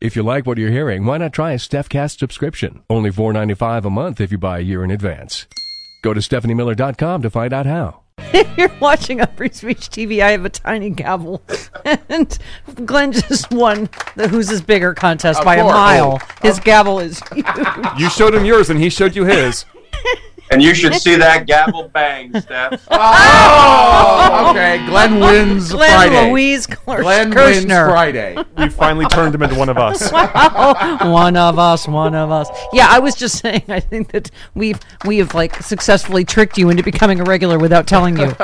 If you like what you're hearing, why not try a StephCast subscription? Only $4.95 a month if you buy a year in advance. Go to StephanieMiller.com to find out how. You're watching a Free Speech TV. I have a tiny gavel, and Glenn just won the Who's Is Bigger contest Of by course. a mile. Oh. His gavel is huge. You showed him yours, and he showed you his. And you should see that gavel bang, Steph. Oh, okay. Glenn wins Glenn Friday. Louise Kirsch- Glenn wins Kirschner. Friday. We finally turned him into one of us. Wow. one of us, one of us. Yeah, I was just saying. I think that we've we have like successfully tricked you into becoming a regular without telling you.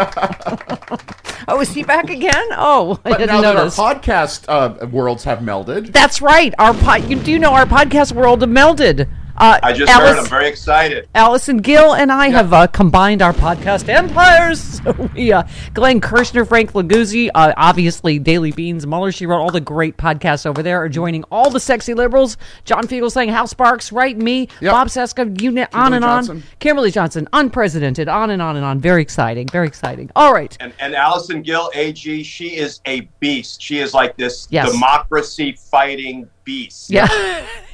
oh, is he back again? Oh, I But didn't now that our podcast uh, worlds have melded, That's right. Our pod. You do you know our podcast world have melded. Uh, I just Alice, heard. I'm very excited. Allison Gill and I have uh, combined our podcast empires. So we, uh, Glenn Kirschner, Frank Figliuzzi, uh, obviously Daily Beans, Mueller, she wrote all the great podcasts over there, are joining all the sexy liberals. John Fugelsang, Hal Sparks, right? Me, Yep. Bob Cesca, you na- on and Johnson. on. Kimberly Johnson, unprecedented, on and on and on. Very exciting, very exciting. All right. And, and Allison Gill, AG, she is a beast. She is like this Yes. democracy fighting beast. Yeah.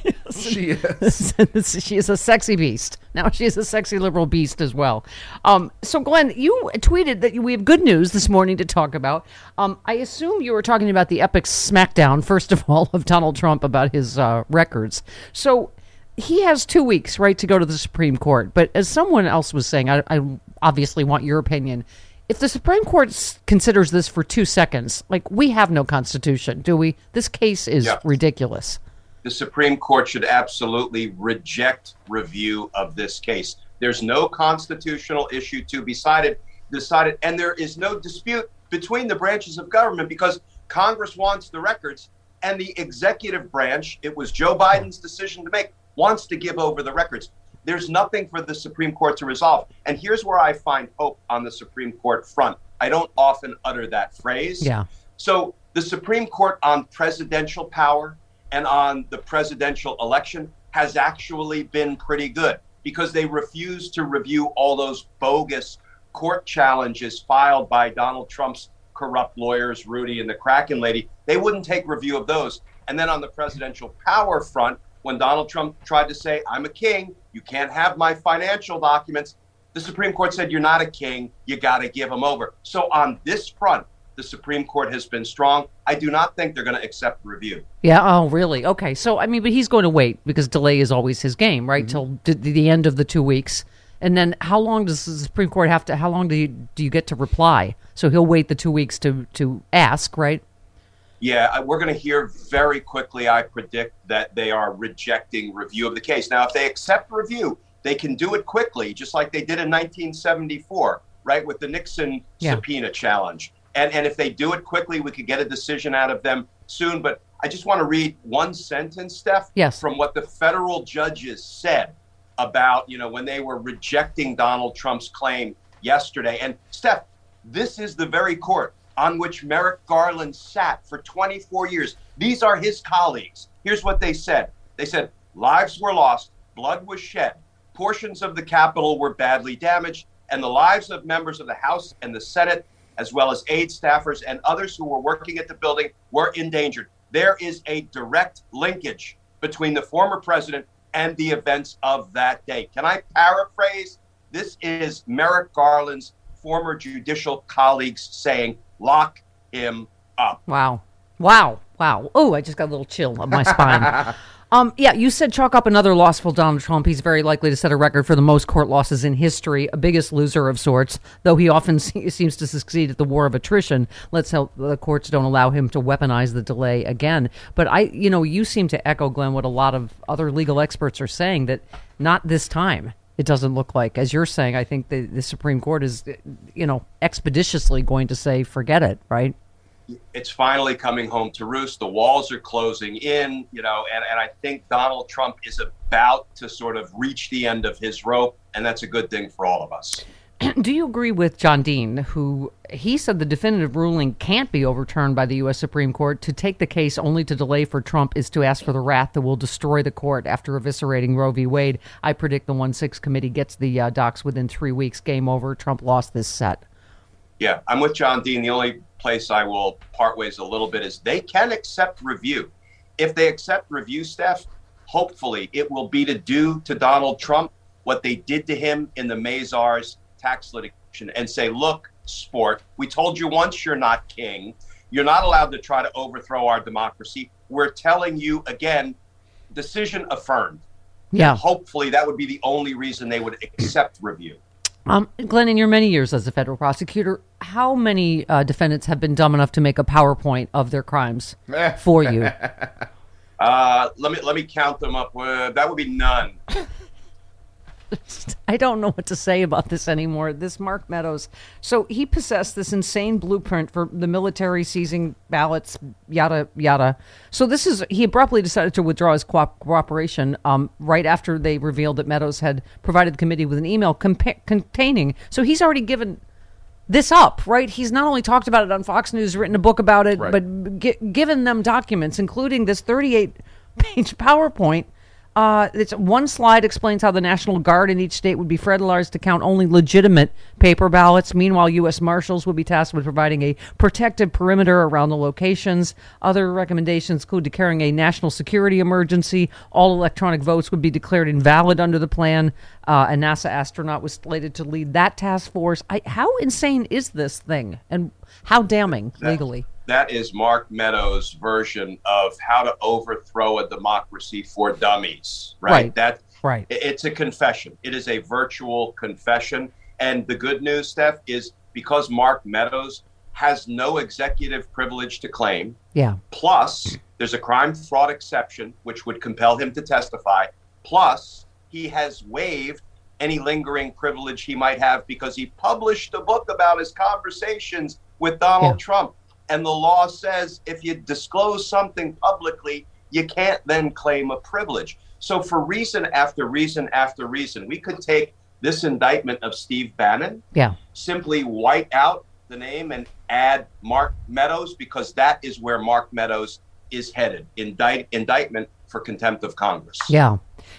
she is. she is a sexy beast. Now she is a sexy liberal beast as well. Um, so, Glenn, you tweeted that we have good news this morning to talk about. Um, I assume you were talking about the epic smackdown, first of all, of Donald Trump about his uh, records. So he has two weeks, right, to go to the Supreme Court. But as someone else was saying, I, I obviously want your opinion. If the Supreme Court considers this for two seconds, like we have no constitution, do we? This case is Yeah. ridiculous. The Supreme Court should absolutely reject review of this case. There's no constitutional issue to be decided, decided, and there is no dispute between the branches of government because Congress wants the records, and the executive branch, it was Joe Biden's decision to make, wants to give over the records. There's nothing for the Supreme Court to resolve. And here's where I find hope on the Supreme Court front. I don't often utter that phrase. Yeah. So the Supreme Court on presidential power and on the presidential election has actually been pretty good because they refused to review all those bogus court challenges filed by Donald Trump's corrupt lawyers, Rudy and the Kraken lady. They wouldn't take review of those. And then on the presidential power front, when Donald Trump tried to say, I'm a king, you can't have my financial documents, the Supreme Court said, You're not a king, you got to give them over. So on this front, the Supreme Court has been strong. I do not think they're going to accept review. Yeah. Oh, really? Okay. So, I mean, but he's going to wait because delay is always his game, right? Mm-hmm. Till d- the end of the two weeks, and then how long does the Supreme Court have to? How long do you do you get to reply? So he'll wait the two weeks to to ask, right? Yeah, we're going to hear very quickly, I predict, that they are rejecting review of the case. Now, if they accept review, they can do it quickly, just like they did in 1974, right, with the Nixon Yeah. subpoena challenge. And, and if they do it quickly, we could get a decision out of them soon. But I just want to read one sentence, Steph, Yes. from what the federal judges said about, you know, when they were rejecting Donald Trump's claim yesterday. And Steph, this is the very court on which Merrick Garland sat for 24 years. These are his colleagues. Here's what they said they said, lives were lost, blood was shed, portions of the Capitol were badly damaged, and the lives of members of the House and the Senate, as well as aide staffers and others who were working at the building, were endangered. There is a direct linkage between the former president and the events of that day. Can I paraphrase This is Merrick Garland's former judicial colleagues saying, lock him up. Wow. Wow. Wow. Oh, I just got a little chill up my spine. Um, yeah, you said chalk up another loss for Donald Trump. He's very likely to set a record for the most court losses in history, a biggest loser of sorts, though he often se- seems to succeed at the war of attrition. Let's hope the courts don't allow him to weaponize the delay again. But I, you know, you seem to echo, Glenn, what a lot of other legal experts are saying that not this time. It doesn't look like, as you're saying, I think the, the Supreme Court is, you know, expeditiously going to say, forget it, right? It's finally coming home to roost. The walls are closing in, you know, and, and I think Donald Trump is about to sort of reach the end of his rope, and that's a good thing for all of us. Do you agree with John Dean, who he said the definitive ruling can't be overturned by the U.S. Supreme Court? To take the case only to delay for Trump is to ask for the wrath that will destroy the court after eviscerating Roe v. Wade. I predict the 1 6 committee gets the uh, docs within three weeks. Game over. Trump lost this set. Yeah, I'm with John Dean. The only place I will part ways a little bit is they can accept review. If they accept review, Steph, hopefully it will be to do to Donald Trump what they did to him in the Mazars tax litigation and say, look, sport, we told you once you're not king. You're not allowed to try to overthrow our democracy. We're telling you again, decision affirmed. Yeah. And hopefully that would be the only reason they would accept review. Um, Glenn, in your many years as a federal prosecutor, how many uh, defendants have been dumb enough to make a PowerPoint of their crimes for you? Uh, let me let me count them up. Uh, that would be none. I don't know what to say about this anymore. This Mark Meadows. So he possessed this insane blueprint for the military seizing ballots, yada, yada. So this is, he abruptly decided to withdraw his co- cooperation um, right after they revealed that Meadows had provided the committee with an email compa- containing. So he's already given this up, right? He's not only talked about it on Fox News, written a book about it, Right. but gi- given them documents, including this 38 page PowerPoint. Uh, it's one slide explains how the National Guard in each state would be federalized to count only legitimate paper ballots. Meanwhile, U.S. Marshals would be tasked with providing a protective perimeter around the locations. Other recommendations include declaring a national security emergency. All electronic votes would be declared invalid under the plan. Uh, a NASA astronaut was slated to lead that task force. I, how insane is this thing, and how damning legally? That is Mark Meadows' version of how to overthrow a democracy for dummies, right? Right. That Right. it's a confession. It is a virtual confession. And the good news, Steph, is because Mark Meadows has no executive privilege to claim, Yeah. Plus, there's a crime fraud exception, which would compel him to testify. Plus, he has waived any lingering privilege he might have because he published a book about his conversations with Donald Yeah. Trump. And the law says if you disclose something publicly, you can't then claim a privilege. So, for reason after reason after reason, we could take this indictment of Steve Bannon Yeah. simply white out the name and add Mark Meadows because that is where Mark Meadows is headed. Indict, indictment for contempt of Congress. Yeah.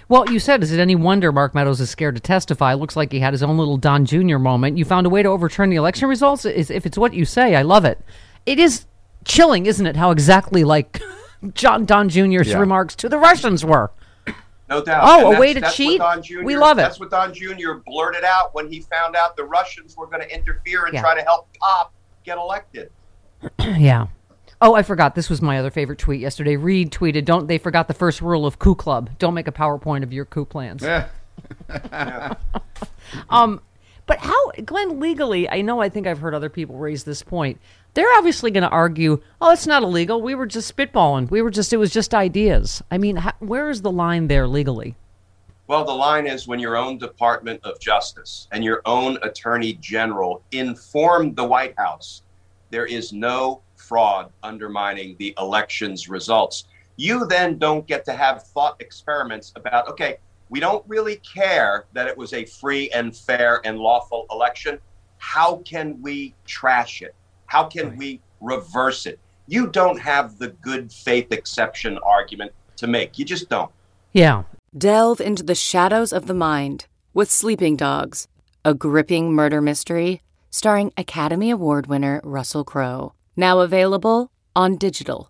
Well, you said, is it any wonder Mark Meadows is scared to testify? Looks like he had his own little Don Jr. moment. You found a way to overturn the election results? Is- If it's what you say, I love it. It is chilling, isn't it, how exactly like John Don Jr.'s Yeah. remarks to the Russians were? No doubt. Oh, And a way to cheat? Don Jr. We love it. That's what Don Jr. blurted out when he found out the Russians were going to interfere and Yeah. try to help Pop get elected. yeah. Oh, I forgot. This was my other favorite tweet yesterday. Reed tweeted, "Don't they forgot the first rule of coup club? Don't make a PowerPoint of your coup plans." Yeah. Um, but how, Glenn, legally, I know I think I've heard other people raise this point. They're obviously going to argue, oh, it's not illegal. We were just spitballing. We were just, it was just ideas. I mean, how, where is the line there legally? Well, the line is when your own Department of Justice and your own Attorney General informed the White House there is no fraud undermining the election's results. You then don't get to have thought experiments about, okay, we don't really care that it was a free and fair and lawful election. How can we trash it? How can we reverse it? You don't have the good faith exception argument to make. You just don't. Yeah. Delve into the shadows of the mind with Sleeping Dogs, a gripping murder mystery starring Academy Award winner Russell Crowe. Now available on digital.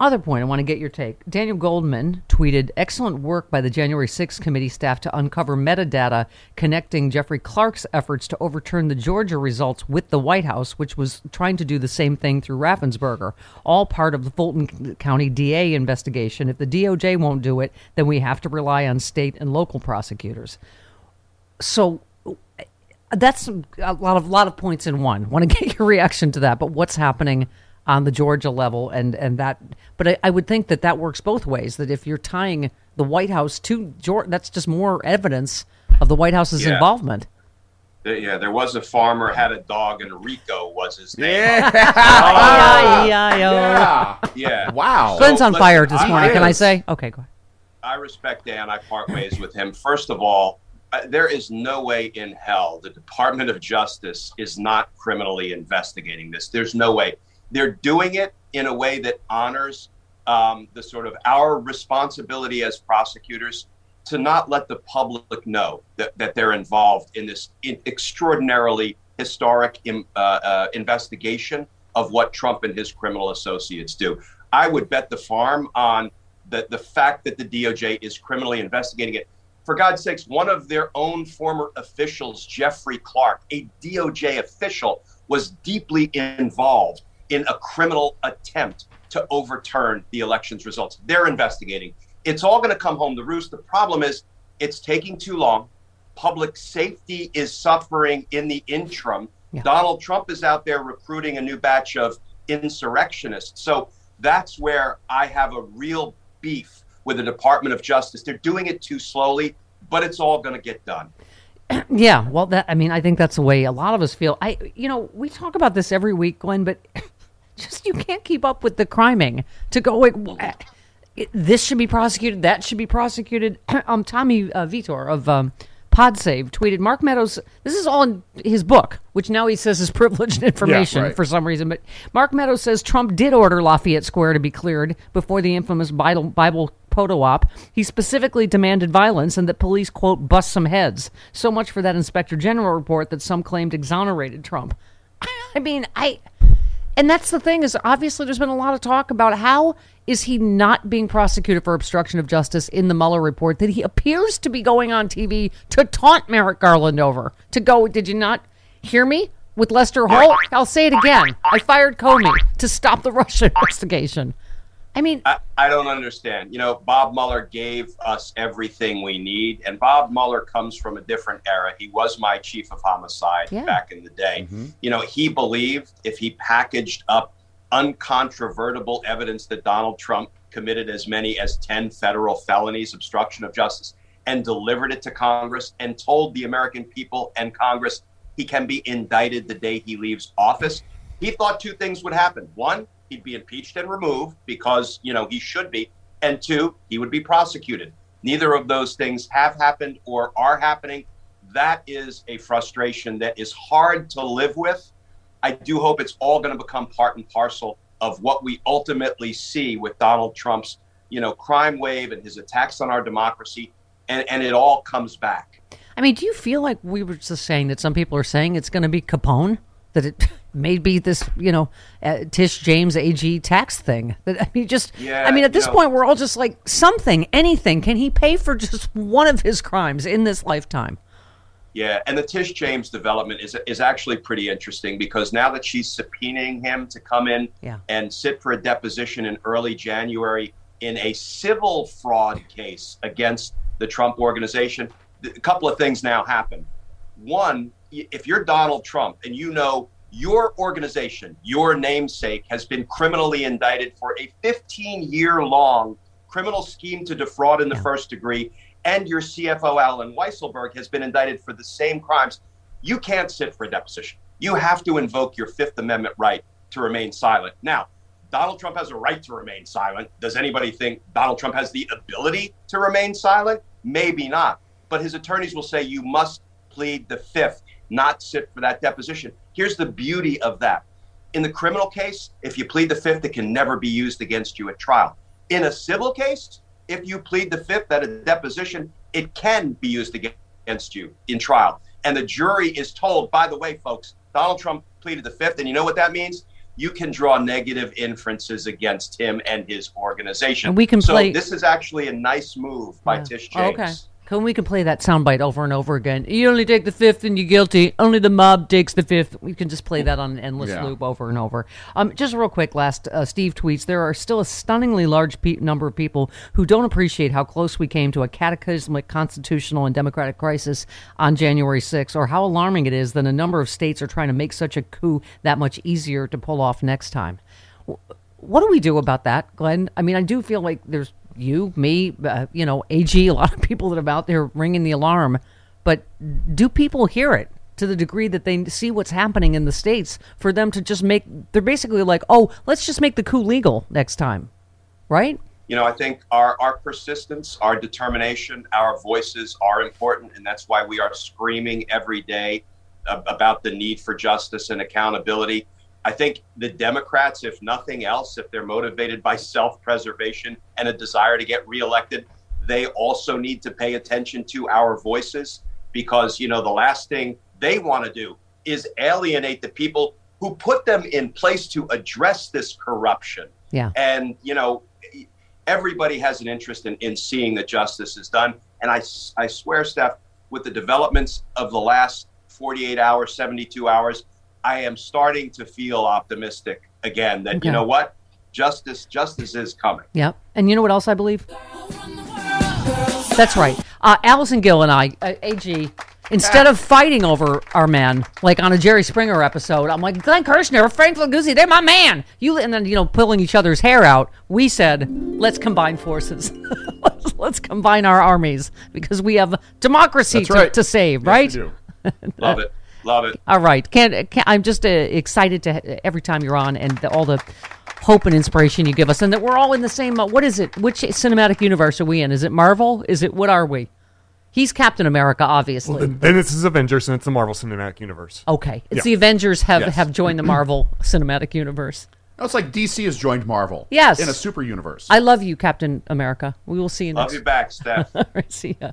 other point, I want to get your take. Daniel Goldman tweeted excellent work by the January 6th committee staff to uncover metadata connecting Jeffrey Clark's efforts to overturn the Georgia results with the White House, which was trying to do the same thing through Raffensperger, all part of the Fulton County DA investigation. If the DOJ won't do it, then we have to rely on state and local prosecutors. So that's a lot of lot of points in one. Want to get your reaction to that, but what's happening on the Georgia level and and that but I, I, would think that that works both ways that if you're tying the White House to Georgia that's just more evidence of the White House's Yeah. involvement. Yeah, there was a farmer had a dog, and Rico was his name. E-I-E-I-O. Yeah. Yeah. Wow. Glenn's on listen, fire this morning. I- Can I say? Okay, go ahead. I respect Dan. I part ways with him. First of all, uh, there is no way in hell the Department of Justice is not criminally investigating this. There's no way. They're doing it in a way that honors um, the sort of our responsibility as prosecutors to not let the public know that, that they're involved in this in- extraordinarily historic uh, uh, investigation of what Trump and his criminal associates do. I would bet the farm on the, the fact that the DOJ is criminally investigating it. For God's sakes, one of their own former officials, Jeffrey Clark, a DOJ official, was deeply involved in a criminal attempt to overturn the election's results. They're investigating. It's all going to come home to roost. The problem is it's taking too long. Public safety is suffering in the interim. Yeah. Donald Trump is out there recruiting a new batch of insurrectionists. So that's where I have a real beef with the Department of Justice. They're doing it too slowly, but it's all going to get done. Yeah, well, that I mean, I think that's the way a lot of us feel. I, you know, we talk about this every week, Glenn, but just you can't keep up with the criming to go. Like, wh- it- this should be prosecuted. That should be prosecuted. um, Tommy uh, Vietor of um, PodSave tweeted Mark Meadows. This is all in his book, which now he says is privileged information right. for some reason. But Mark Meadows says Trump did order Lafayette Square to be cleared before the infamous Bible, Bible photo op. He specifically demanded violence and that police, quote, bust some heads. So much for that Inspector General report that some claimed exonerated Trump. I mean, I. And that's the thing is obviously there's been a lot of talk about how is he not being prosecuted for obstruction of justice in the Mueller report that he appears to be going on TV to taunt Merrick Garland over. To go, did you not hear me? With Lester Holt? I'll say it again. I fired Comey to stop the Russia investigation. I mean, I, I don't understand. You know, Bob Mueller gave us everything we need, and Bob Mueller comes from a different era. He was my chief of homicide Yeah. back in the day. Mm-hmm. You know, he believed if he packaged up uncontrovertible evidence that Donald Trump committed as many as 10 federal felonies, obstruction of justice, and delivered it to Congress and told the American people and Congress he can be indicted the day he leaves office. He thought two things would happen. One, he'd be impeached and removed because, you know, he should be. And two, he would be prosecuted. Neither of those things have happened or are happening. That is a frustration that is hard to live with. I do hope it's all going to become part and parcel of what we ultimately see with Donald Trump's, you know, crime wave and his attacks on our democracy, and, and it all comes back. I mean, do you feel like we were just saying that some people are saying it's going to be Capone? That it may be this, you know, uh, Tish James AG tax thing. That I mean, just, Yeah, I mean, at this point, we're all just like something, anything. Can he pay for just one of his crimes in this lifetime? Yeah, and the Tish James development is is actually pretty interesting because now that she's subpoenaing him to come in Yeah. and sit for a deposition in early January in a civil fraud case against the Trump organization, a couple of things now happen. One, if you're Donald Trump and you know your organization, your namesake, has been criminally indicted for a 15 year long criminal scheme to defraud in the first degree, and your CFO, Allen Weisselberg, has been indicted for the same crimes, you can't sit for a deposition. You have to invoke your Fifth Amendment right to remain silent. Now, Donald Trump has a right to remain silent. Does anybody think Donald Trump has the ability to remain silent? Maybe not. But his attorneys will say you must plead the fifth, not sit for that deposition. here's the beauty of that. In the criminal case, if you plead the fifth, it can never be used against you at trial. In a civil case, if you plead the fifth at a deposition, it can be used against you in trial. And the jury is told, by the way, folks, Donald Trump pleaded the fifth. And you know what that means? You can draw negative inferences against him and his organization. And we can so play- this is actually a nice move by Yeah. Tish Oh, James. okay. Can we can play that soundbite over and over again? You only take the fifth and you're guilty. Only the mob takes the fifth. We can just play that on an endless Yeah. loop over and over. Um, just real quick, last uh, Steve tweets: There are still a stunningly large pe- number of people who don't appreciate how close we came to a cataclysmic constitutional and democratic crisis on January 6th, or how alarming it is that a number of states are trying to make such a coup that much easier to pull off next time. What do we do about that, Glenn? I mean, I do feel like there's you, me, uh, you know, AG, a lot of people that are out there ringing the alarm. But do people hear it to the degree that they see what's happening in the states for them to just make? They're basically like, oh, let's just make the coup legal next time, right? you know, I think our, our persistence, our determination, our voices are important. And that's why we are screaming every day about the need for justice and accountability. I think the Democrats, if nothing else, if they're motivated by self preservation and a desire to get reelected, they also need to pay attention to our voices because, you know, the last thing they want to do is alienate the people who put them in place to address this corruption. Yeah. And, you know, everybody has an interest in, in seeing that justice is done. And I, I swear, Steph, with the developments of the last 48 hours, 72 hours, I am starting to feel optimistic again that, Okay. you know what? Justice, justice is coming. Yep. And you know what else I believe? That's right. Uh, Allison Gill and I, uh, AG, instead of fighting over our man, like on a Jerry Springer episode, I'm like, Glenn Kirschner, Frank Figliuzzi, they're my man. You And then, you know, pulling each other's hair out, we said, let's combine forces. let's, let's combine our armies because we have democracy to, right. to save, Yes, right? you do. Love it. Love it. All right. Can't, can't, I'm just uh, excited to every time you're on and the, all the hope and inspiration you give us, and that we're all in the same. Uh, what is it? Which cinematic universe are we in? Is it Marvel? Is it what are we? He's Captain America, obviously. Then this is Avengers and it's the Marvel Cinematic Universe. okay, it's Yeah. the Avengers have Yes. have joined the Marvel Cinematic Universe. No, it's like DC has joined Marvel. Yes. In a super universe. I love you, Captain America. We will see you Love next. you back, Steph. All right, see ya.